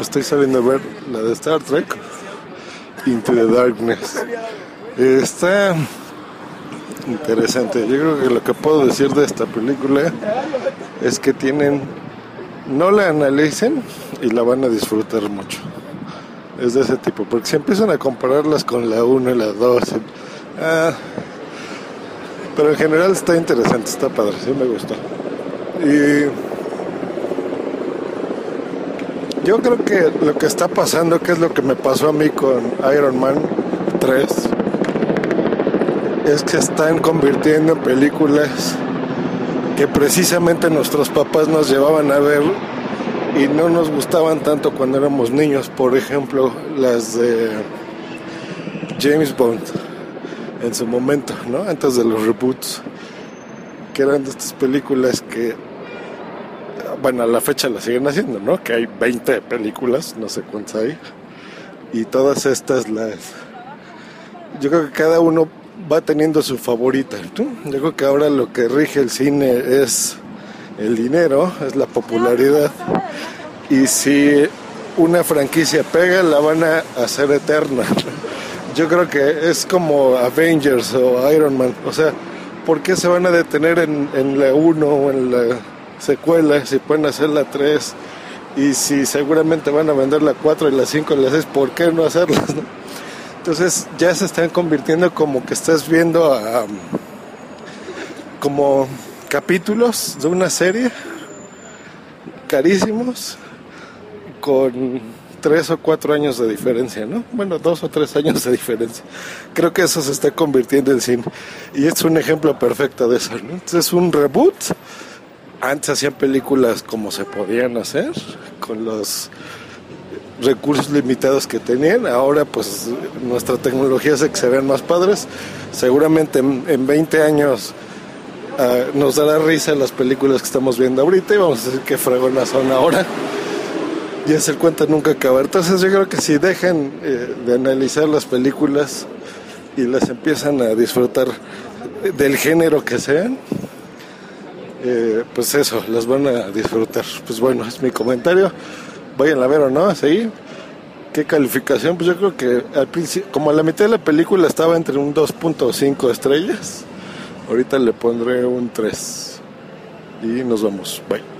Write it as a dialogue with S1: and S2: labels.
S1: estoy saliendo a ver la de Star Trek, Into the Darkness. Está interesante. Yo creo que lo que puedo decir de esta película es que tienen, no la analicen y la van a disfrutar mucho. Es de ese tipo, porque si empiezan a compararlas con la 1 y la 2, ah, pero en general está interesante, está padre, sí me gustó. Y yo creo que lo que está pasando, que es lo que me pasó a mí con Iron Man 3, es que están convirtiendo en películas que precisamente nuestros papás nos llevaban a ver y no nos gustaban tanto cuando éramos niños. Por ejemplo, las de James Bond en su momento, ¿no? Antes de los reboots, que eran de estas películas que, bueno, a la fecha la siguen haciendo, ¿no? Que hay 20 películas, no sé cuántas hay, y todas estas las... Yo creo que cada uno va teniendo su favorita. ¿no? Yo creo que ahora lo que rige el cine es el dinero, es la popularidad. Y si una franquicia pega, la van a hacer eterna. Yo creo que es como Avengers o Iron Man. O sea, ¿por qué se van a detener en, la 1 o en la secuela si pueden hacer la 3? Y si seguramente van a vender la 4 y la 5 y la 6, ¿por qué no hacerlas? Entonces ya se están convirtiendo como que estás viendo como capítulos de una serie carísimos con tres o cuatro años de diferencia, ¿no? Bueno, dos o tres años de diferencia. Creo que eso se está convirtiendo en cine. Y es un ejemplo perfecto de eso, ¿no? Entonces es un reboot. Antes hacían películas como se podían hacer, con los recursos limitados que tenían. Ahora pues nuestra tecnología hace que se vean más padres. Seguramente en, 20 años ah, nos dará risa las películas que estamos viendo ahorita y vamos a decir qué fregonas son ahora y hacer cuenta nunca acabar. Entonces yo creo que si dejan eh, de analizar las películas y las empiezan a disfrutar del género que sean, eh, pues eso, las van a disfrutar. Pues bueno, es mi comentario. Vayan a ver o no, así. ¿Qué calificación? Pues yo creo que al principio, como a la mitad de la película estaba entre un 2.5 estrellas, ahorita le pondré un 3. Y nos vamos. Bye.